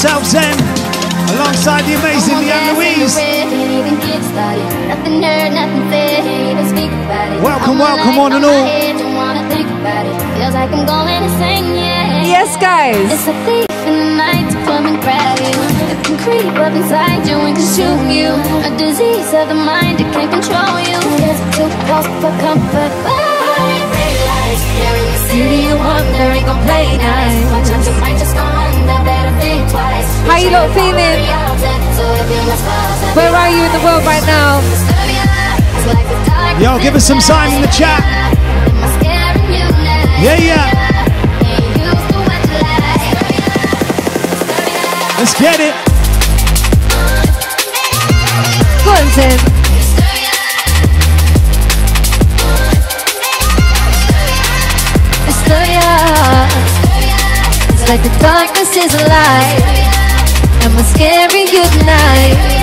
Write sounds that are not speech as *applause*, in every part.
yourself, Zen, alongside the amazing Leanne Louise. Nothing heard, nothing said, welcome, welcome, on and all. Yes, guys. It's a thief in the night to come and grab you. It can creep up inside you and consume you. A disease of the mind that can't control you. It's too close for comfort. You're in the city wonder, ain't play nice. Just how you lot feeling? Where are you in the world right now? Yo, give us some sign in the chat. Yeah, yeah. Let's get it. Go on, Tim. like the darkness is alive. And we're scaring you tonight.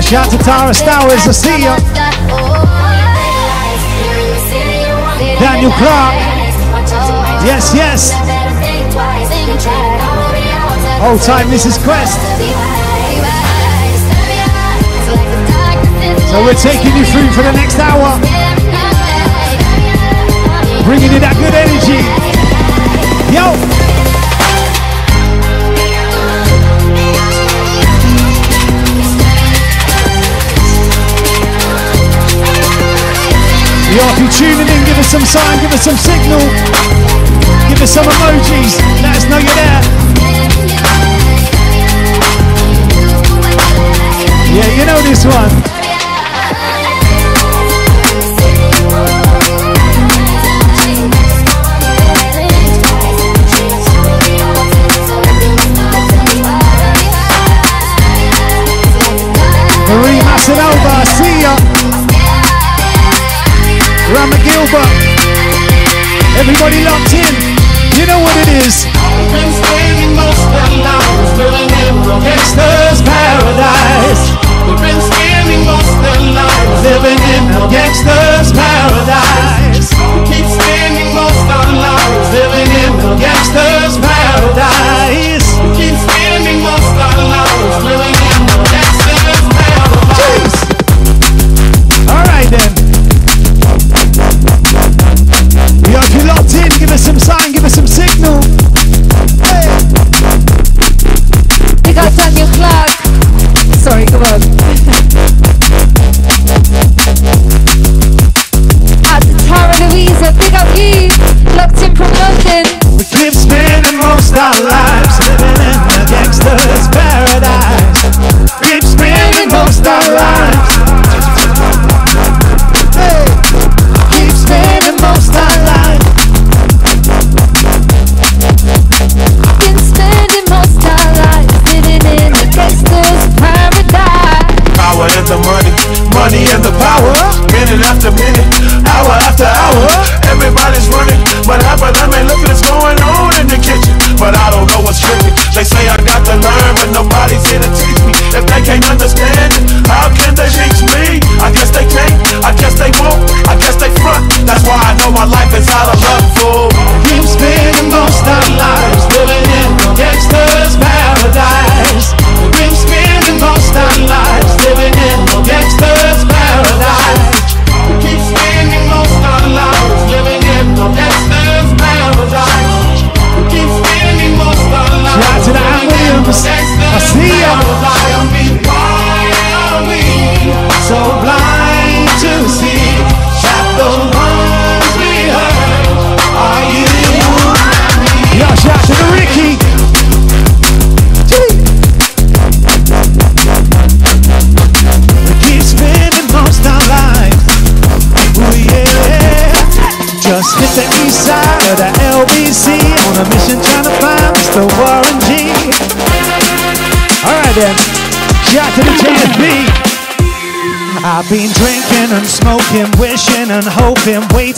out. Shout out to Tara Stowers. I see ya. Daniel Clark. Yes, yes. All time Mrs. Quest. So we're taking you through for the next hour. Bringing you that good energy. For some emojis. Let us know you're there.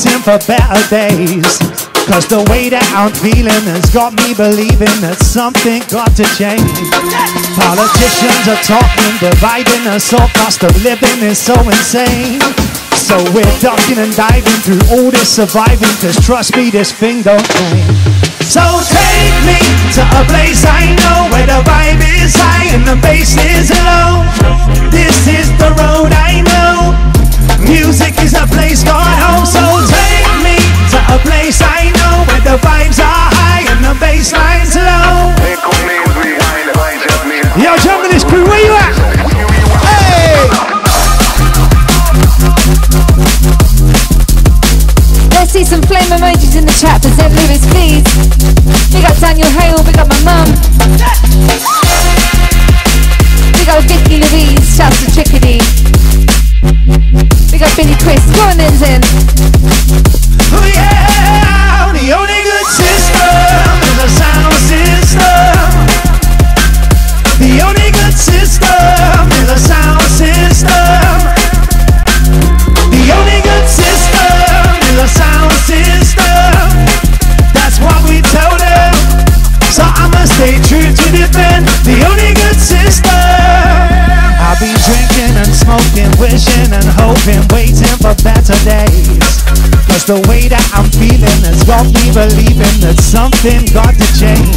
Waiting for better days. Cause the way that I'm feeling has got me believing that something got to change. Politicians are talking, dividing us all, cost of living is so insane. So we're ducking and diving through all this surviving, cause trust me, this thing don't change. So take me to a place I know where the vibe is high and the bass is low. This is the road I know. Music is a place called home. So take me to a place I know where the vibes are high and the bass line's low. Yo, this crew, where you at? Hey! Let's see some flame emojis in the chat for St. Louis, please. Big up Daniel Hale, believing that something got to change.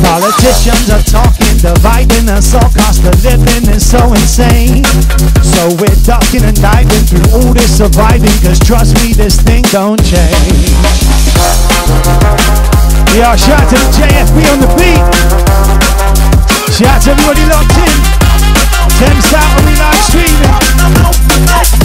Politicians are talking, dividing us all, cost of living is so insane. So we're ducking and diving through all this surviving, cause trust me, this thing don't change. Yeah, shout out to the JFB on the beat. Shout out to everybody locked in. Thames out on the live streaming.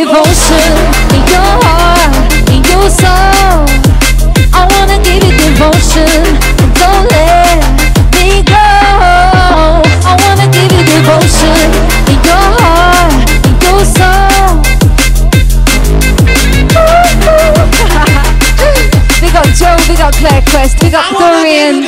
devotion in your heart, in your soul. I wanna give you devotion. Don't let me go. I wanna give you devotion in your heart, in your soul. We got Joe, we got Claire Quest, we got Dorian.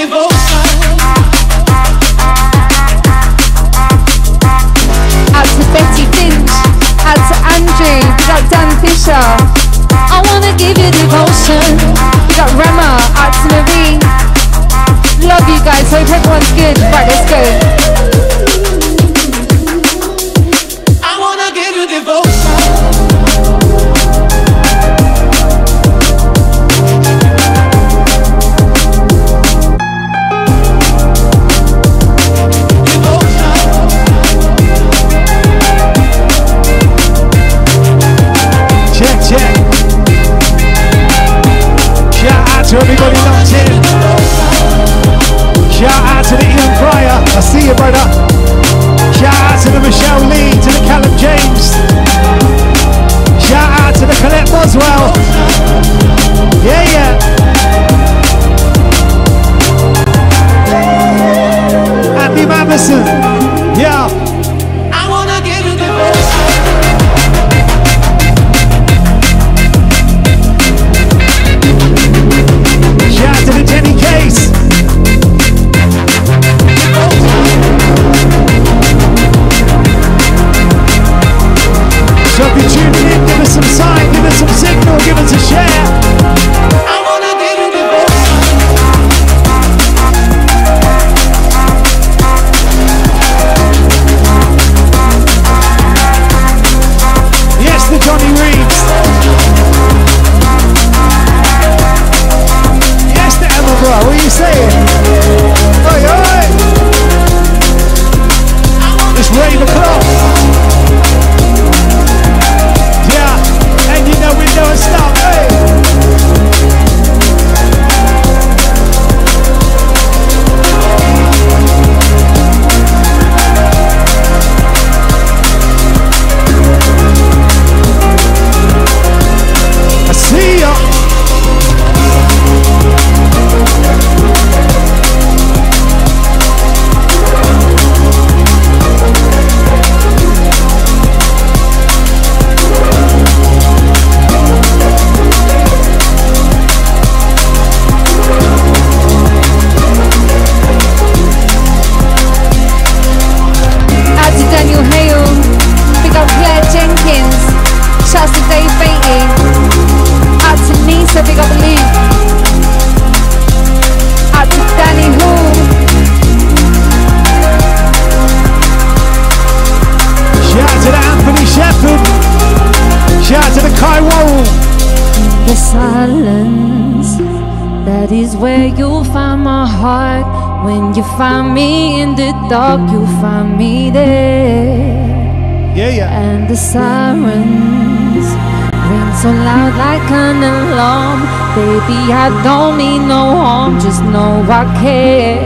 Baby, I don't mean no harm, just know I care.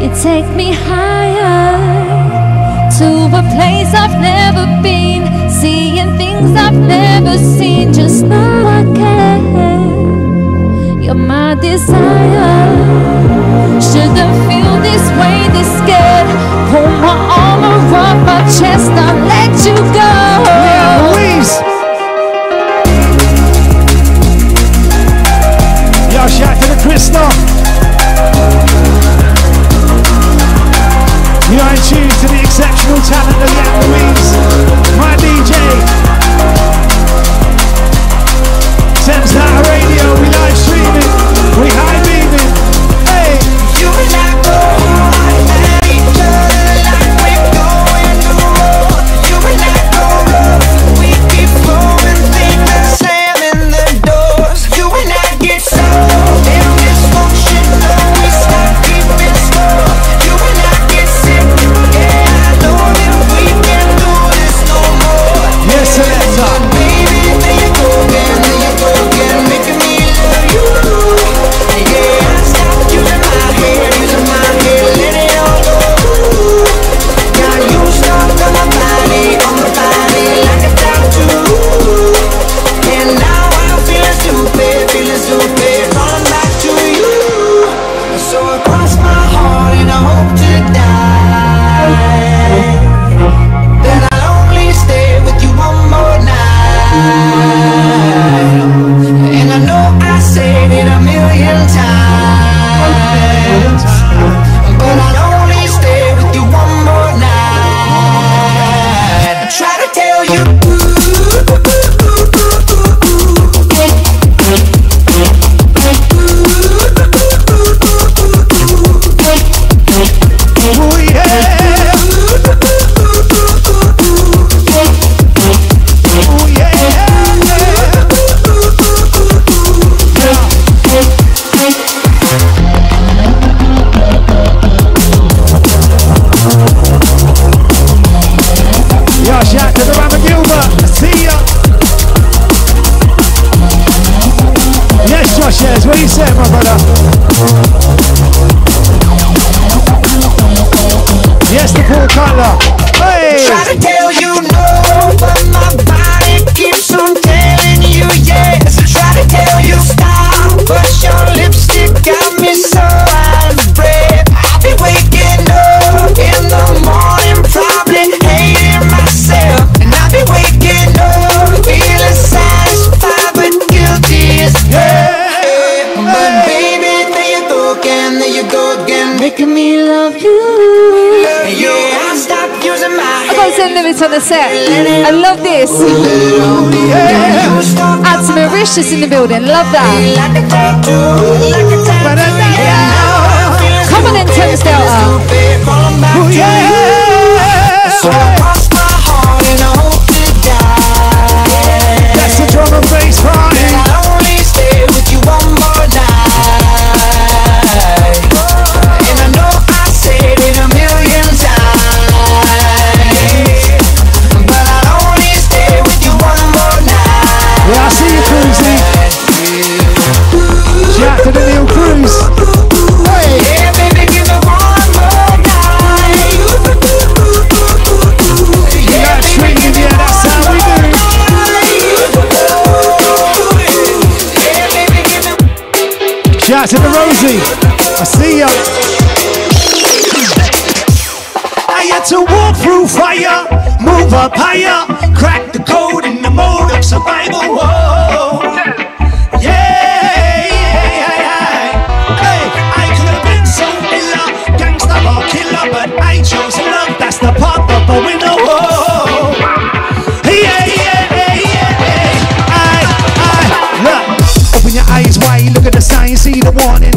You take me higher to a place I've never been, seeing things I've never seen, just know I care. You're my desire. Shouldn't feel this way, this scared. Pull my arm around my chest, I'll let you go. The set. I love this. Add some Mauritius in the building. Love that. Come on then, Thames Delta. I see ya. I had to walk through fire, move up higher, crack the code in the mode of survival. Whoa. Yeah, yeah, yeah. Hey, I could have been so or killer, but I chose love. That's the of winner. Whoa. Yeah, yeah, yeah, yeah. I, I, look. Open your eyes wide, look at the sign, see the warning.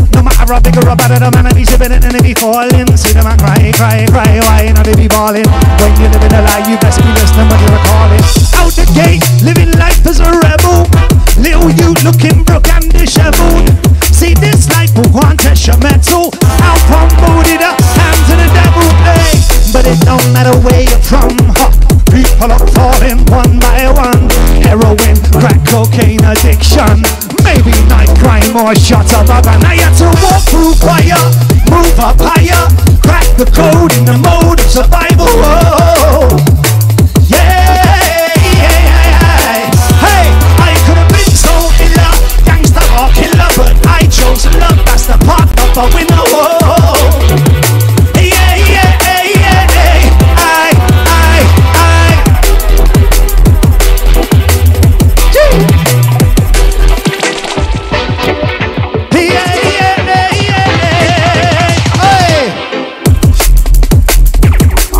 No matter how big or how bad the man, and he's it and he falling. See the man cry, cry, cry, why not they be balling? When you're living a lie, you best be listening when you're calling. Out the gate, living life as a rebel. Little you looking broke and disheveled. See this life will want your metal. Out promoted up, hands to the devil, hey. But it don't matter where you're from, huh? People are falling one by one. Heroin, crack cocaine addiction. Maybe night up up and I had to walk through fire, move up higher, crack the code in the mode of survival. Whoa. Yeah, yeah, yeah. Hey, I could have been so iller, gangster or killer, but I chose love. That's the of a winner. Whoa.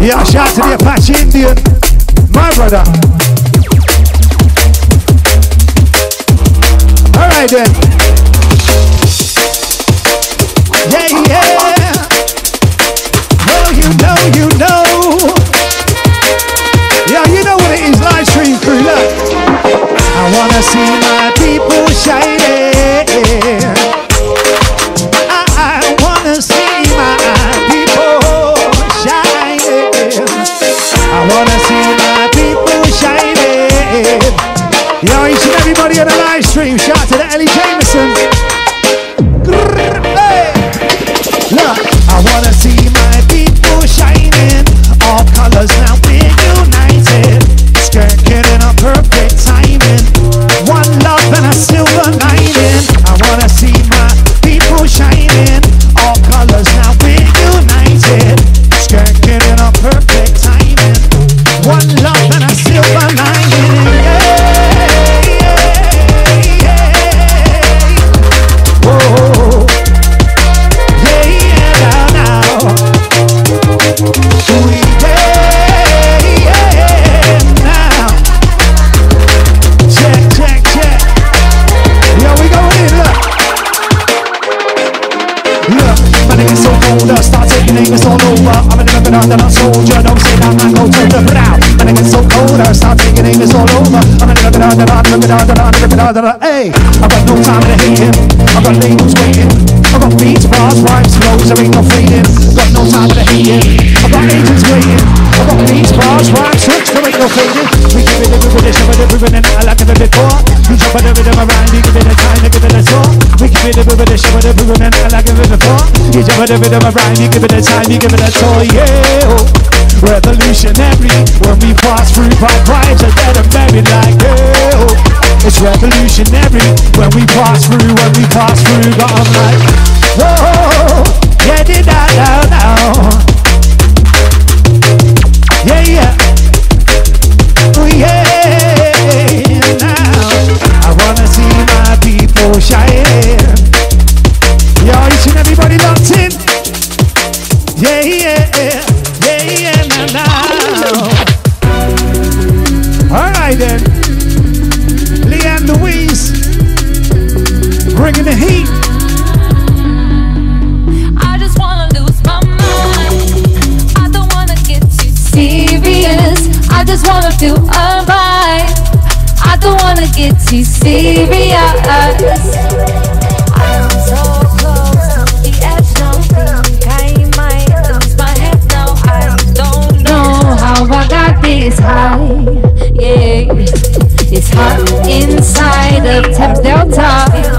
Yeah, shout to the Apache Indian, my brother. All right then. Time to hate him. I got labels waiting. I got beats, bars, rhymes, flows, there ain't no fading. Got no time to hate him. I got agents waiting. I got beats, bars, rhymes, hooks, there ain't no fading. We give it, it, shove it, we give I like it before. You jump on the rhythm around, you give it a time, you give it a tour. We give it, it, shove it, we give I like it before. You jump on the rhythm around, you give it a time, you give it a tour, yeah. oh. Revolutionary when we pass through bright brides and them buried like yeah. Oh. It's revolutionary when we pass through, when we pass through, but I'm like, whoa, yeah, did that now, now. Yeah, yeah. Oh, yeah, now. I wanna see my people shine. Yo, each and everybody locked in. Yeah, yeah, yeah, yeah, now. All right then. the heat. I just wanna lose my mind. I don't wanna get too serious. I just wanna feel alright. I don't wanna get too serious. It's high, yeah. It's hot inside of Thames Delta Top.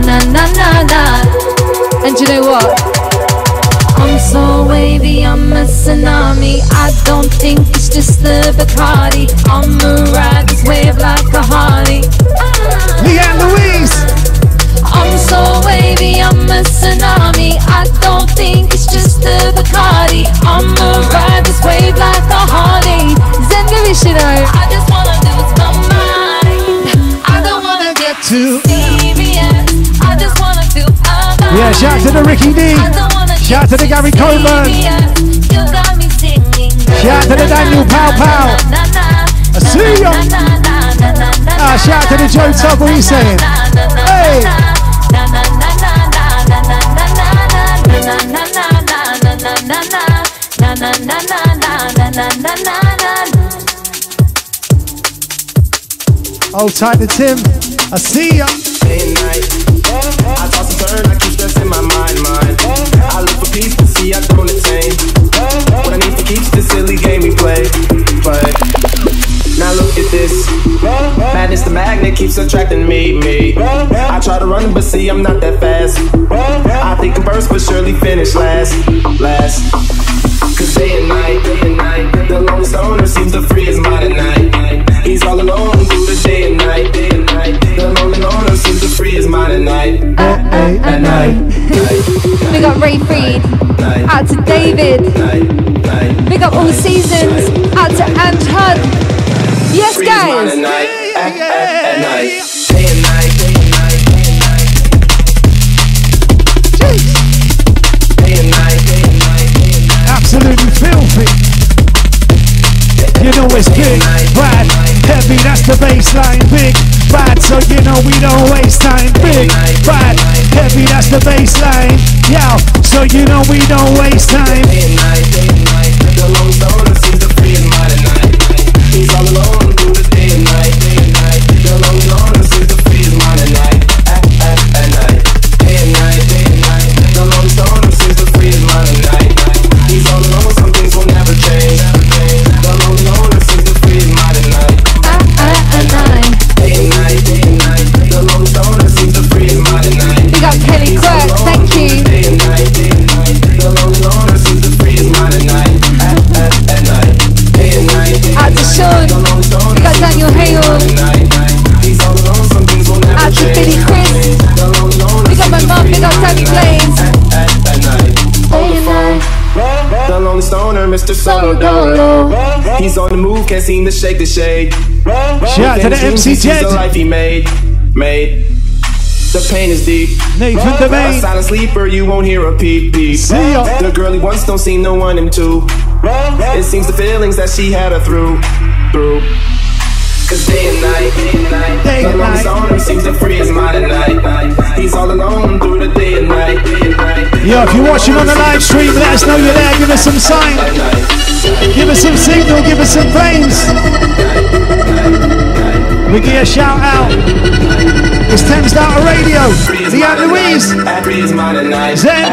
na na na na. And you know what? I'm so wavy, I'm a tsunami. I don't think it's just the Bacardi. I'ma ride this wave like a Harley. Leanne Louise, I'm so wavy, I'm a tsunami. I don't think it's just the Bacardi. I'ma ride this wave like a Harley. Zengarishino. I just wanna lose my mind. I don't wanna get too. Yeah, shout to the Ricky D. don't wanna Shout to the Gary too Coleman. serious. You got me singing. Shout to the Daniel Pow Pow. I see ya. Ah, shout to the Joe Tub, what are you saying? Hey. Hold tight to Tim. I see ya. day night. I toss and turn, I keep stressing my mind, mind. I look for peace, but see I don't attain. What I need for keeps the silly game we play. But now look at this. Madness, the magnet keeps attracting me, me. I try to run, but see I'm not that fast. I think I burst, but surely finish last, last. Cause day and night, day and night, the lone stoner seems to free his mind at night. He's all alone through the day and night, day and night at night. At night. Big up Ray Freed. Out to David. Big up all seasons. Out to Ant Hud. Yes, guys. Day and night. Absolutely filthy. You know it's good, right? Heavy, that's the baseline. Big, bad, so you know we don't waste time. Big, bad, heavy, that's the baseline. Yeah, so you know we don't waste time. Day and night, day and night. To free. He's all alone the move, can't seem to shake the shade. Shout out to the MC The life he made, made. The pain is deep. Nathan the main. A silent sleeper, you won't hear a peep peep. See ya. The girl he wants don't seem no one him to. It seems the feelings that she had her through, through. Cause day and night, day and night, day and night. on him seems to free his mind at night. He's all alone through the day and night. Day and night. Yo, if you're watching on the live stream, let us know you're there. Give us some sign. Give us some signal, give us some praise. We get a shout out. It's Thames Delta Radio. Leanne Louise. Zen.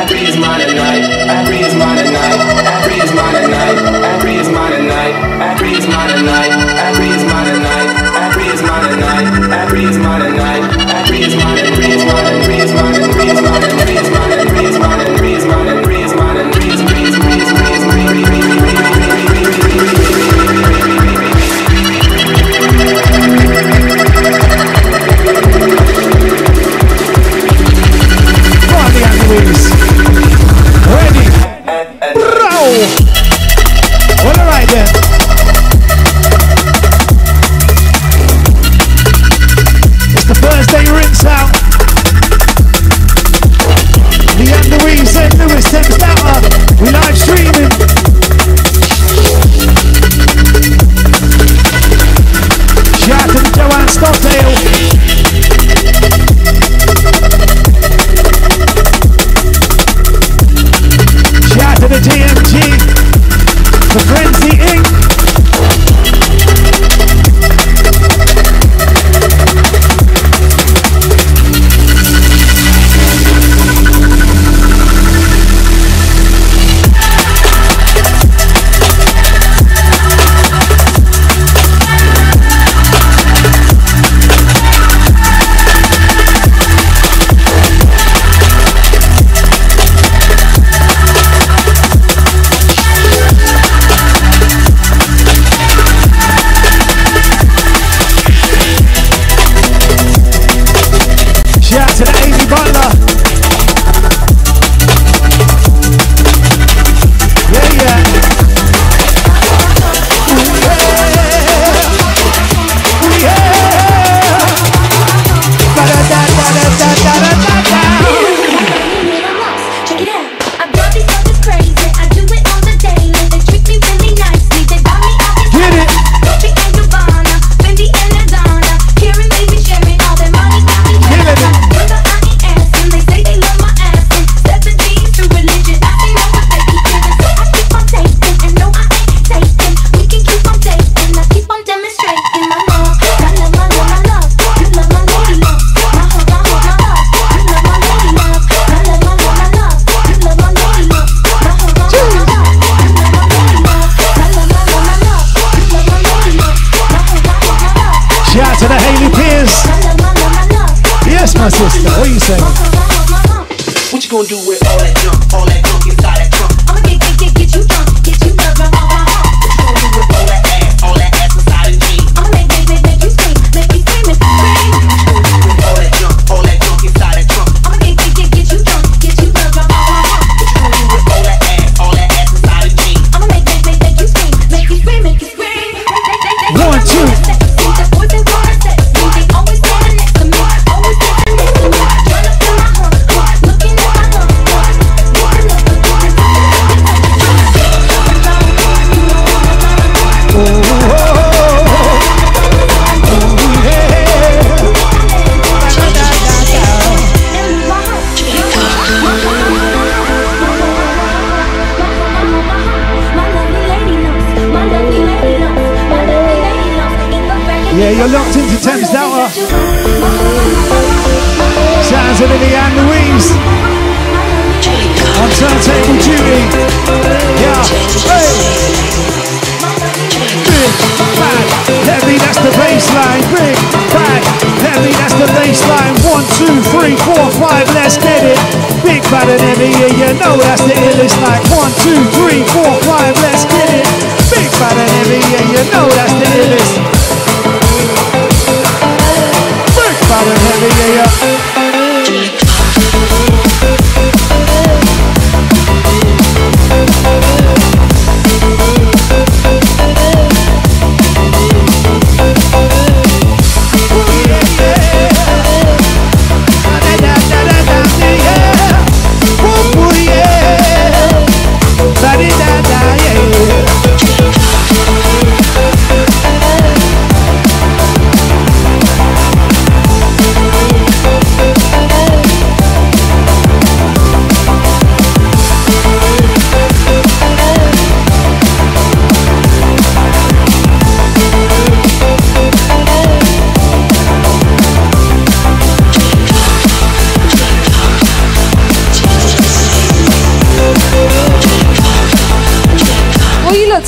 uma sexta.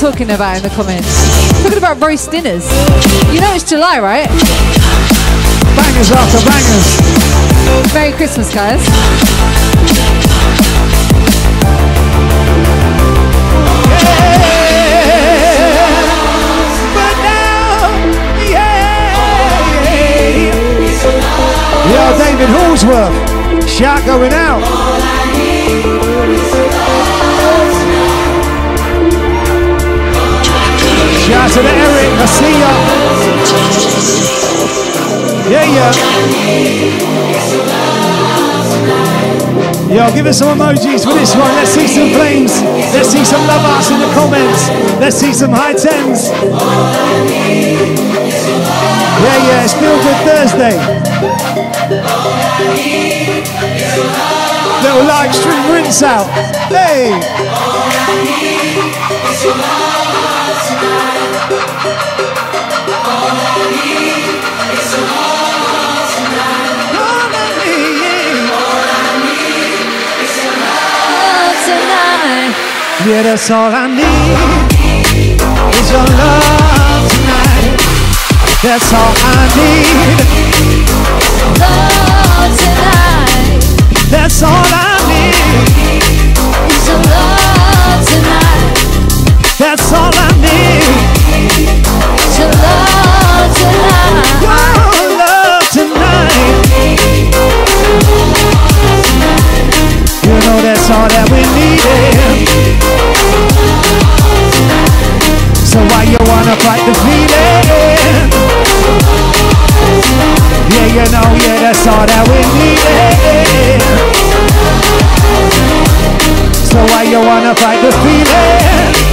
Talking about in the comments? Talking about roast dinners. You know it's July, right? Bangers after bangers. Merry Christmas, guys. Yeah, David Hallsworth. Shout going out. Shout to the Eric. I see ya. Yeah, yeah. Yo, give us some emojis for this one. Let's see some flames. Let's see some love hearts in the comments. Let's see some high tens. Yeah, yeah, it's Feel Good Thursday. Little live stream rinse out. Hey! All I need. Love tonight. Yeah, that's all I need is your love tonight. That's all I need. Love tonight. That's all I need. Is your love tonight. That's all I need. So why you wanna fight the feeling?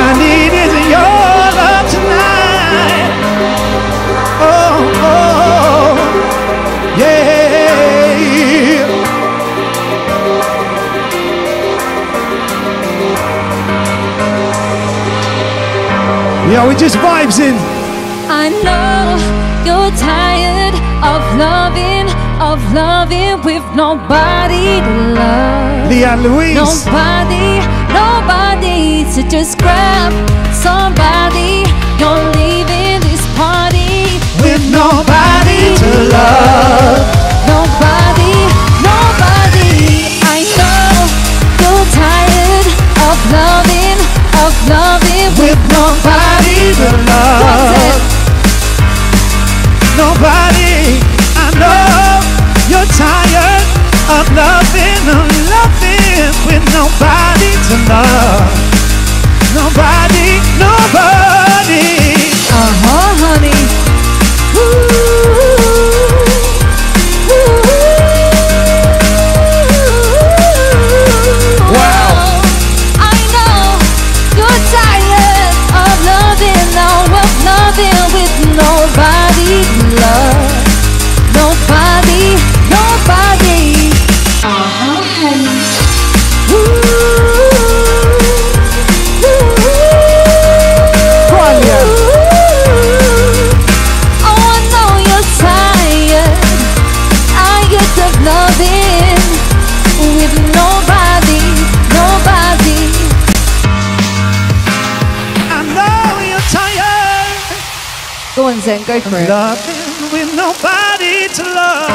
Yeah, we just vibes in. I know you're tired of loving, of loving with nobody to love. Leanne Louise. Nobody, nobody to just grab somebody. You're nobody to love. Nobody. Go on, Zen, go for it. loving with nobody to love.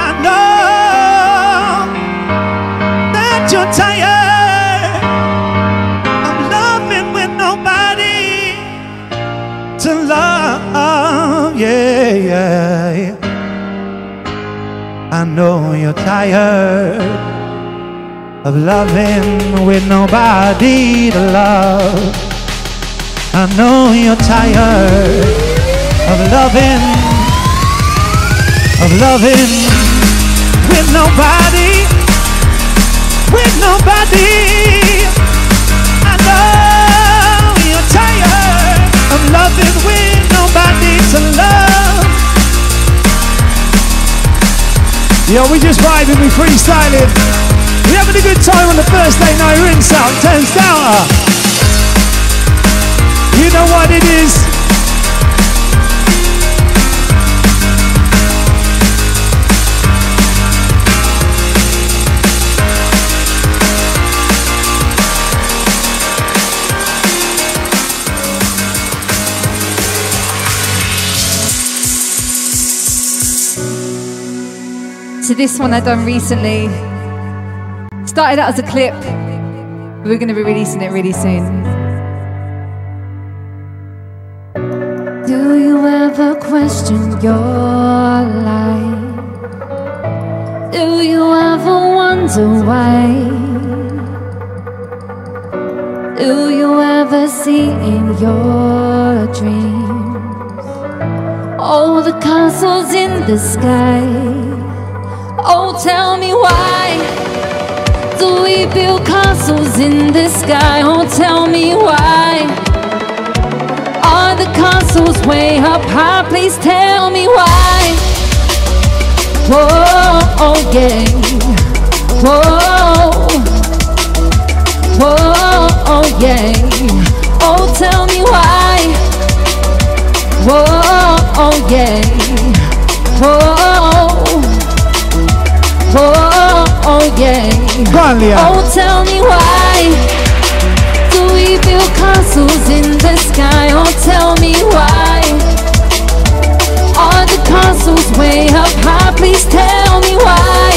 I know that you're tired of loving with nobody to love. Yeah, yeah, yeah. I know you're tired of loving with nobody to love. I know you're tired of loving, of loving with nobody, with nobody. I know you're tired of loving with nobody. to love. Yo, we just vibing, we freestyling. We having a good time on the first Thursday night rinse out, turns down. Uh, You know what it is. to this one I done recently. Started out as a clip. We're going to be releasing it really soon. Your life? Do you ever wonder why? Do you ever see in your dreams all the castles in the sky? Oh, tell me why do we build castles in the sky? Oh, tell me why are the castles way up high? Please tell me why. Whoa, oh yeah. Whoa, whoa, oh yeah. Oh, tell me why. Whoa, oh yeah. Whoa. Oh, oh yeah. Go on, Leah. Oh, tell me why we build castles in the sky? Oh, tell me why are the castles way up high? Please tell me why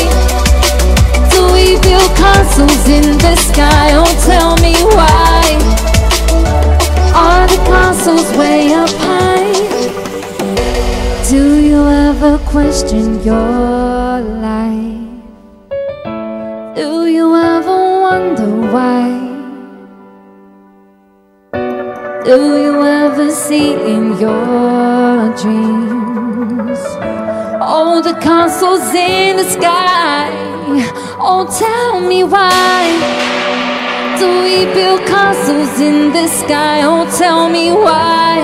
do we build castles in the sky? Oh, tell me why are the castles way up high? Do you ever question your the castles in the sky? Oh, tell me why do we build castles in the sky? Oh, tell me why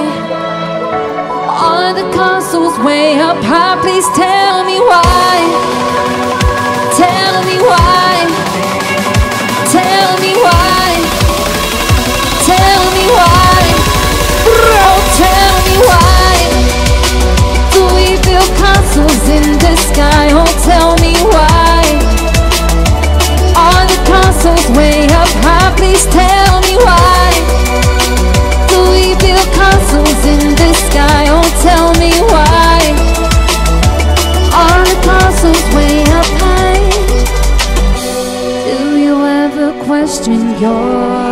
are the castles way up high? Please tell me why. Tell me why. Tell me why. Tell me why. Castles in the sky? Oh, tell me why. Are the castles way up high? Please tell me why. Do we build castles in the sky? Oh, tell me why. Are the castles way up high? Do you ever question your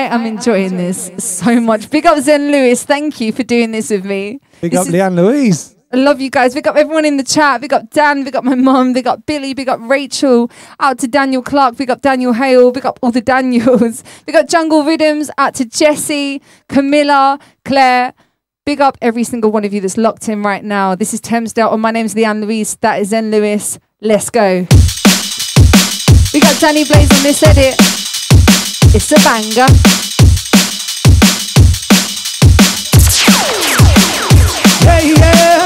I am enjoying this so much. Big up Zen Lewis. Thank you for doing this with me. Big This up Leanne Louise. I love you guys. Big up everyone in the chat. Big up Dan. Big up my mum. Big up Billy. Big up Rachel. Out to Daniel Clark. Big up Daniel Hale. Big up all the Daniels. Big up Jungle Rhythms. Out to Jesse, Camilla, Claire. Big up every single one of you that's locked in right now. This is Thames Delta, and my name's Leanne Louise. That is Zen Lewis. Let's go. We got Danny Blaze on this edit. It's a banger. Hey, yeah.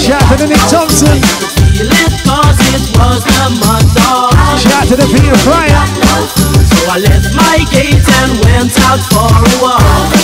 Shout out to Nick Thompson. Shout to the Peter Fryer. So I left my gate and went out for a walk.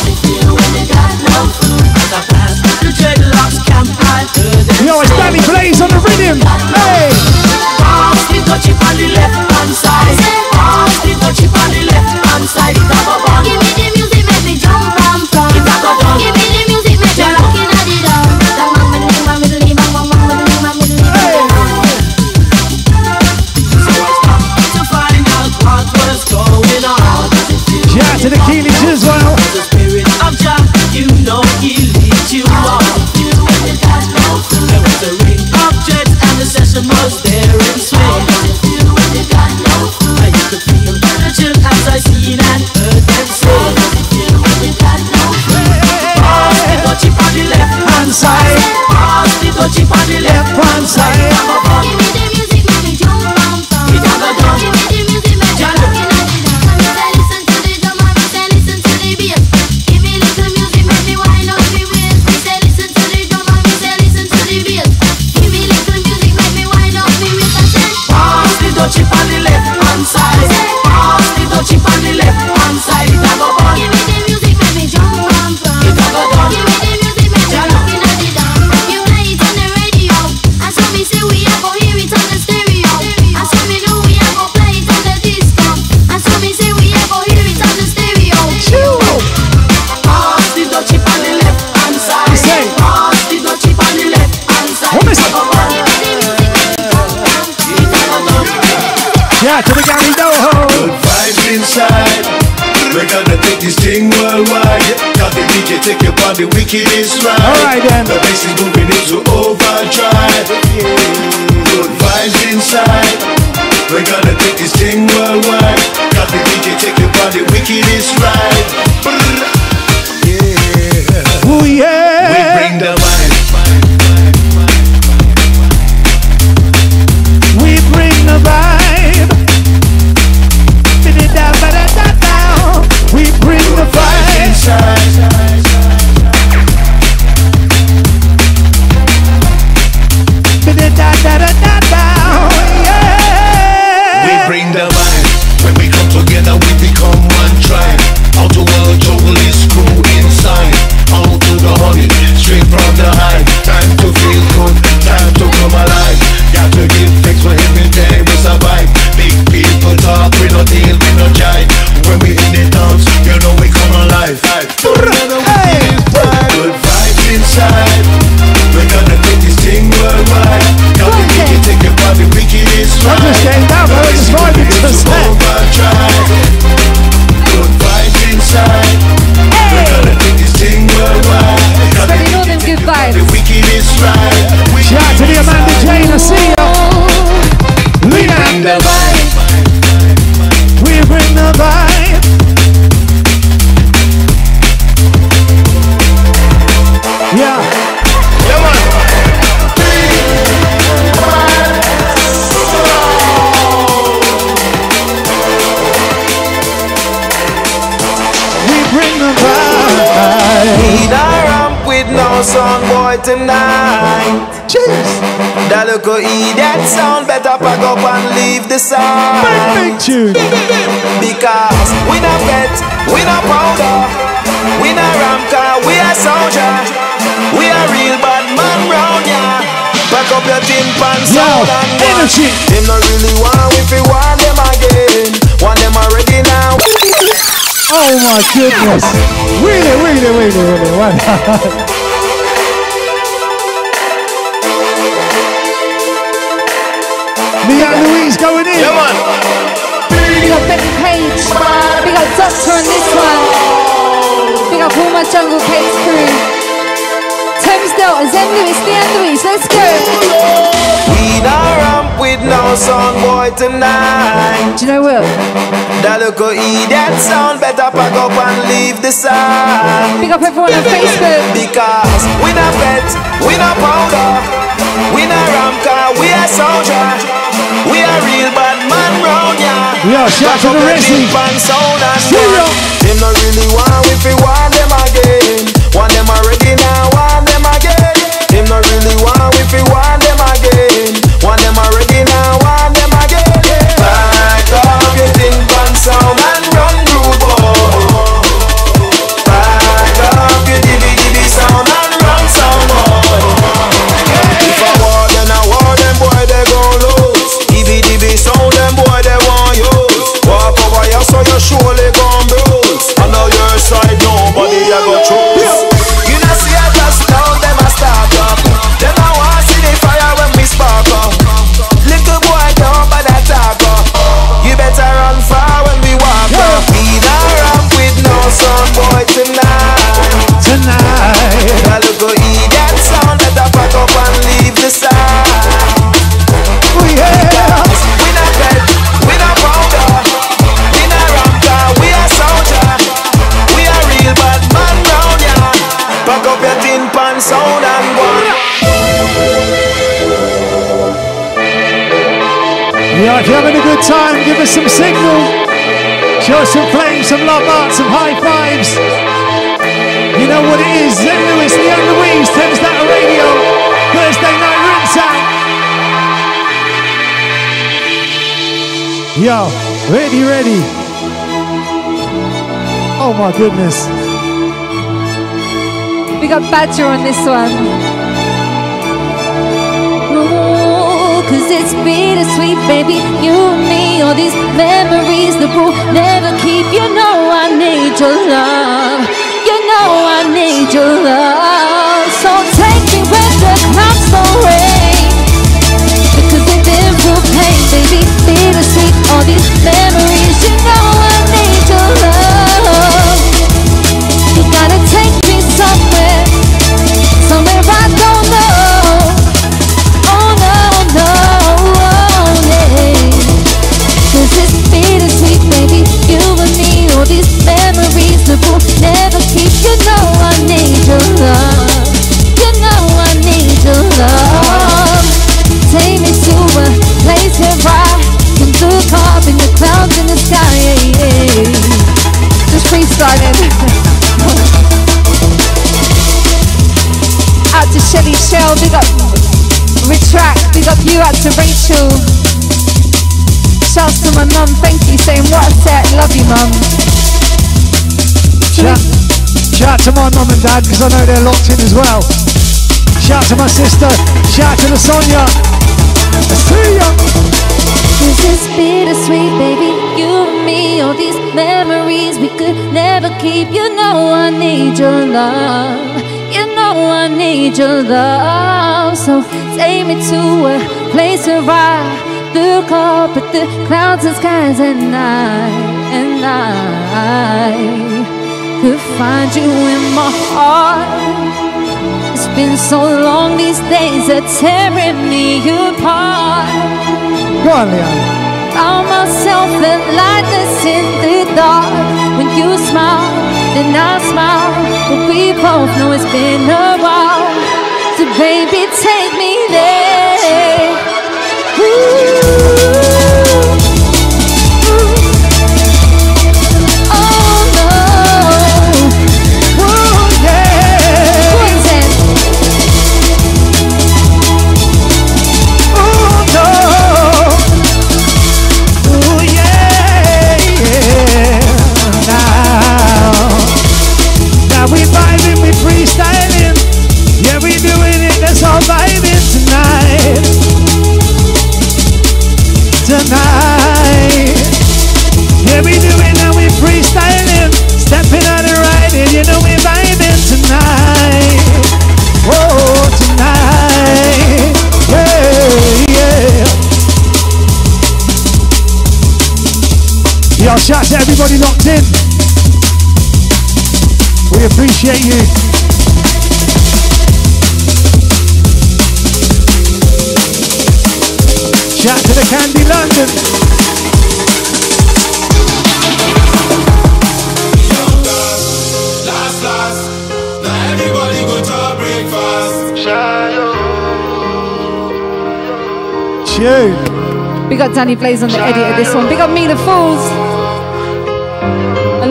the wickedest tonight. Cheers. That look eat that sound better pack up and leave the sound. Big, big tune. Because we not bet, we not powder, we not ram car, we a soldier, we are real bad man round ya. Pack up your tin pants Yo, and energy. Them not really want if you want them again. Want them already now. Oh my goodness. Really, really, really, really. *laughs* Leah Louise going in. Come on. Big up Betty Page. Big up Doctor on this one. Big up all my Jungle Cakes crew. Thames Delta, Zen Lewis, Leah Louise, let's go. We don't with no sound boy tonight. Do you know what? That look go eat that sound. Better pack up and leave the side. Big up everyone on Facebook. Because we not bet, we not powder, we not ram car, we are soldier. We are real bad man round ya. Yeah. We are shout to the racing. Them not really want if we want them again. Want them already now, want them again. Them not really want if we want them again. Want them already now, want them again. Back up, your think on sound. so your surely gon' lose, And on your side nobody ever Yeah, if you're having a good time, give us some signal. Show us some flames, some love hearts, some high fives. You know what it is. Zen Lewis, Leanne Louise, Thames Radio, Thursday night rinse out. Yo, ready, ready. Oh my goodness. We got Badger on this one. Cause it's bittersweet, baby. You and me, all these memories that will never keep. You know I need your love. You know I need your love. So take me where the clouds don't rain. Because they've been through pain, baby. Bittersweet, all these memories. You know Shelly Shell, big up Retract, big up you out to Rachel. Shouts to my mum, thank you, saying what a set, love you mum. Shout, shout to my mum and dad because I know they're locked in as well. Shout to my sister. Shout to the Sonia. See ya. This is bittersweet, baby. You and me, all these memories we could never keep. You know I need your love. I need your love. So take me to a place where I look up at the clouds and skies And night, and I could find you in my heart. It's been so long, these days are tearing me apart. Go on, Leon. Found myself at lightness in the dark. When you smile, then I smile. But we both know it's been a while. So baby, take me there. Ooh. Yo, shout to everybody locked in. We appreciate you. Shout to the Candy London. Last, last. Now everybody go to breakfast. Tune. We got Danny Blaze on the edit of this one. Big up me, the fools.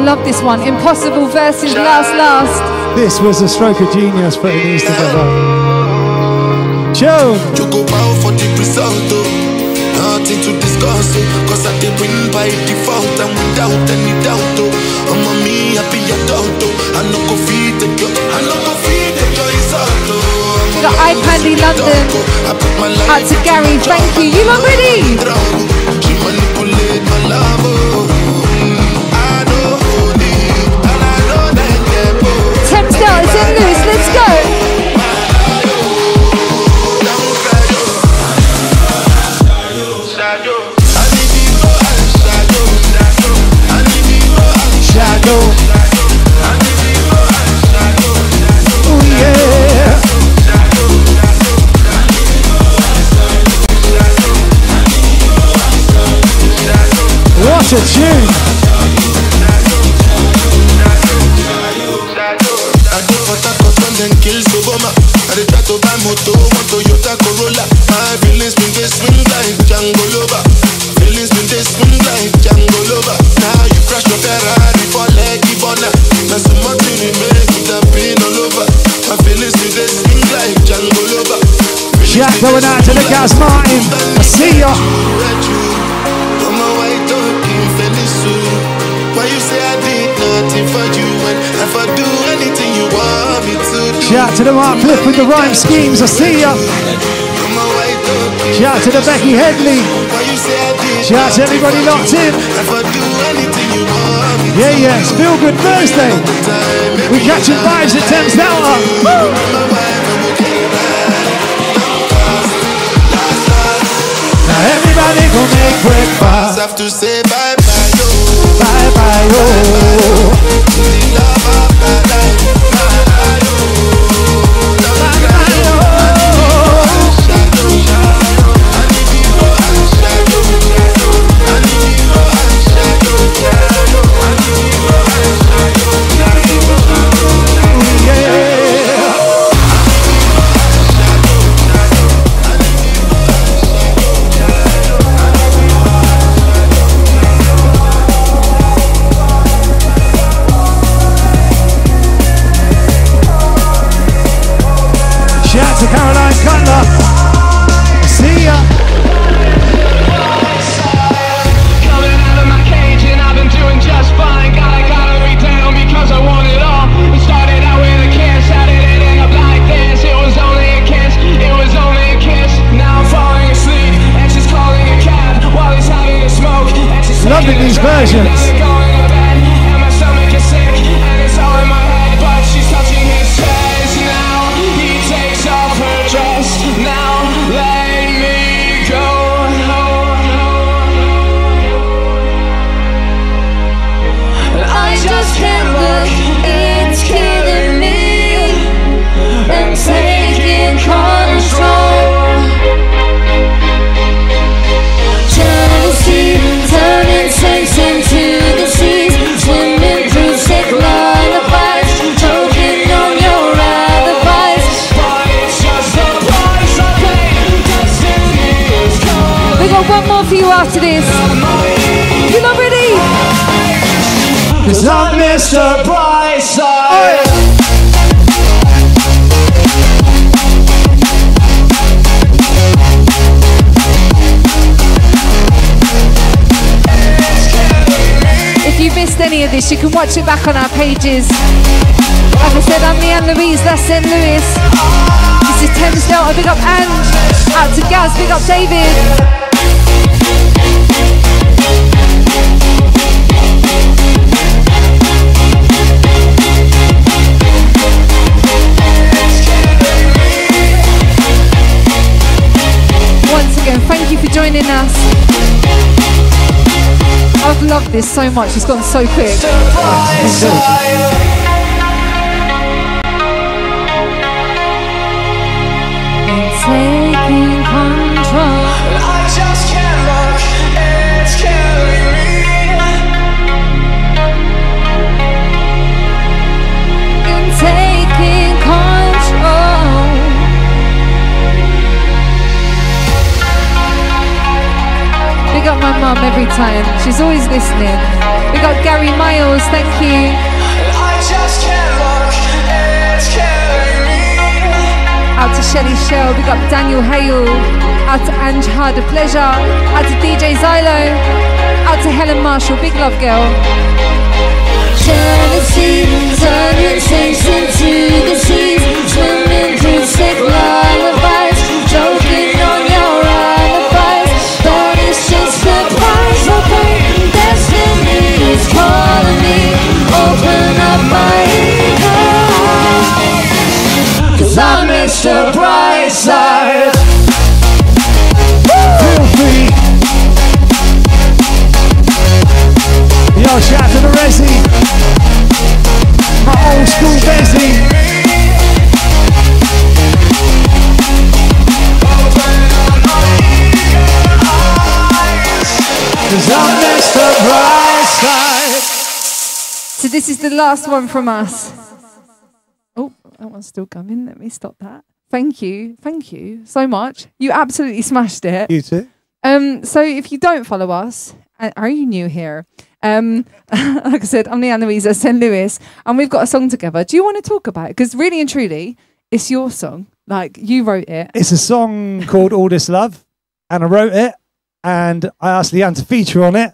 I love this one. Impossible versus Last Last. This was a stroke of genius putting these together. Tune. You go bow for the result. Nothing to discuss. Cause I did win by default and without any doubt. I'm a me happy adult. I no go feed the girl, I no go feed the girl, it's all. We got iPandy London. I put my life Out to Gary, thank you. You lot ready? Let's go. To the Mark Cliff with the rhyme schemes. I see ya. Shout to the Becky Headley. Shout to everybody locked in. Yeah, yeah. It's Feel Good Thursday. We catching vibes at Thames Tower. Now everybody go make breakfast. Have to say bye bye yo. Bye bye yo. catch it back on our pages. Like I said, I'm Leanne Louise, that's Zen Lewis. This is Thames Delta, big up and out to Gaz, big up David. joining us loved this so much. It's gone so quick. Taking home. big up my mum every time. She's always listening. We got Gary Miles, thank you. Out to Shelly Shell, we got Daniel Hale. Out to Ange Hard, a pleasure. Out to DJ Zylo. Out to Helen Marshall, big love girl. Jealousy, the seas. Swimming through sick lullabies, joking. calling me. Open up my ears. Cause I'm Mr. Brightside. Feel free. Yo, Resi. My old school Cause I'm this is the last one from us. Oh, that one's still coming. Let me stop that. Thank you. Thank you so much. You absolutely smashed it. You too. Um, so if you don't follow us, are you new here? Um, *laughs* like I said, I'm Leanne Louisa Zen Lewis, and we've got a song together. Do you want to talk about it? Because really and truly, it's your song. Like you wrote it. It's a song called All This Love, and I wrote it, and I asked Leanne to feature on it,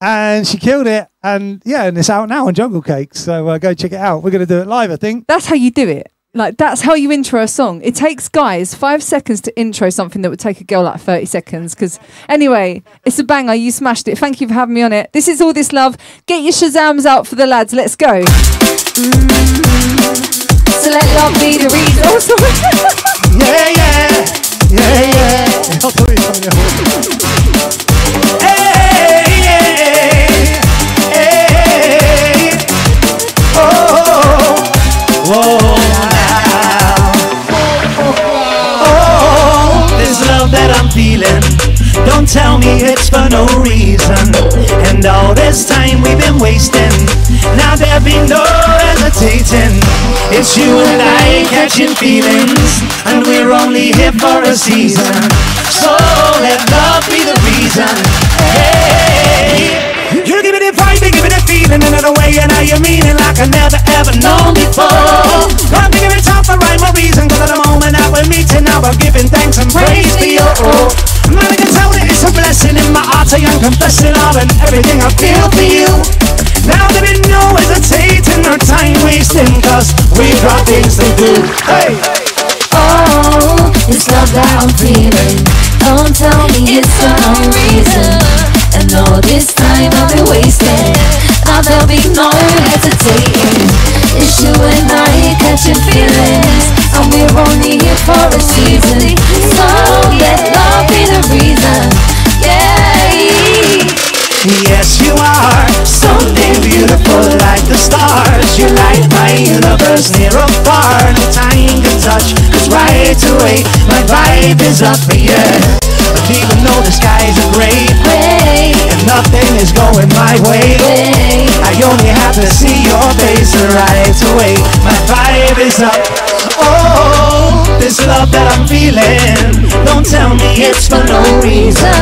and she killed it. And yeah, and it's out now on Jungle Cake, so uh, go check it out. We're going to do it live, I think. That's how you do it. Like that's how you intro a song. It takes guys five seconds to intro something that would take a girl like thirty seconds. Because anyway, it's a banger. You smashed it. Thank you for having me on it. This is all this love. Get your shazams out for the lads. Let's go. So let love be the reason. Oh. Yeah, yeah, yeah, yeah. I thought you were coming out. Hey, now. Oh, this love that I'm feeling. Don't tell me it's for no reason. And all this time we've been wasting. Now there be no hesitating. It's you and I catching feelings. And we're only here for a season. So let love be the reason. Hey, you give me the vibe, you give me the feeling in a way, and how you mean it like I never ever known before. I'm thinking it's all for rhyme or reason, cause at the moment that we're meeting now, I'm giving thanks and praise to you. Man, I can tell that it's a blessing in my heart, I am confessing all and everything I feel for you. Now there be no hesitating or time wasting, cause we've got things to do. Hey! Oh, it's love that I'm feeling. Don't tell me it's for no reason. And all this time I've been wasting. Now there'll be no hesitating. It's you and I catching feelings. And we're only here for a season. So let love be the reason. Yeah. Yes, you are something beautiful like the stars. You light my universe near or far. No time can touch, cause right away my vibe is up for you. Even though the are gray, Hey, and nothing is going my way, hey. I only have to see your face right away. My vibe is up. Oh, this love that I'm feeling. Don't tell me it's for no reason.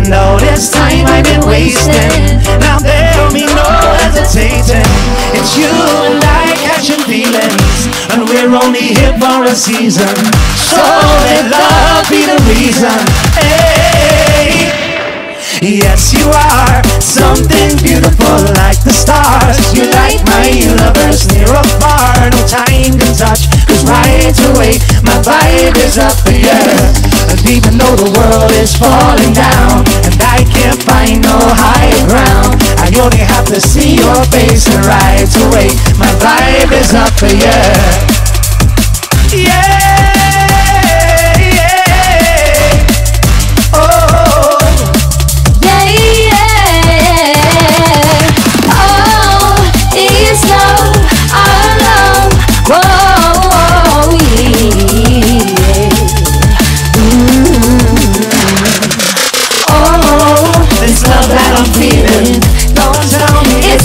And all this time I've been wasting. Now there'll be no hesitating. It's you and I catching feelings. And we're only here for a season. So let love be the reason. Hey. Yes, you are something beautiful like the stars. You light my universe near or far. No time to touch, cause right away my vibe is up for you. And even though the world is falling down, and I can't find no high ground, I only have to see your face and right away my vibe is up for you. Yeah.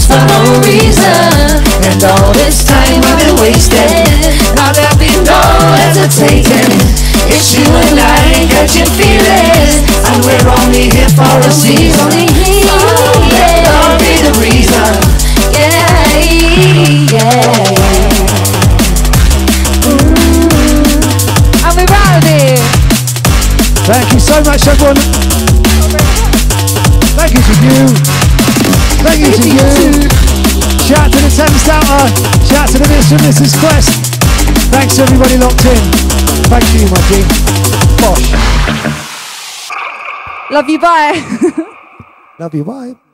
Me for no reason. And all this time I've been wasting. Now there'll be no hesitating. It's you and I catching feelings, and we're only here for a season. So let love be the reason. Yeah, yeah. And we're out of here. Thank you so much, everyone. Thank you to you. Thank you to you. To the Mr. and Mrs. Quest. Thanks to everybody locked in. Thank you, my G. Bosh. Love you. Bye. *laughs* Love you. Bye.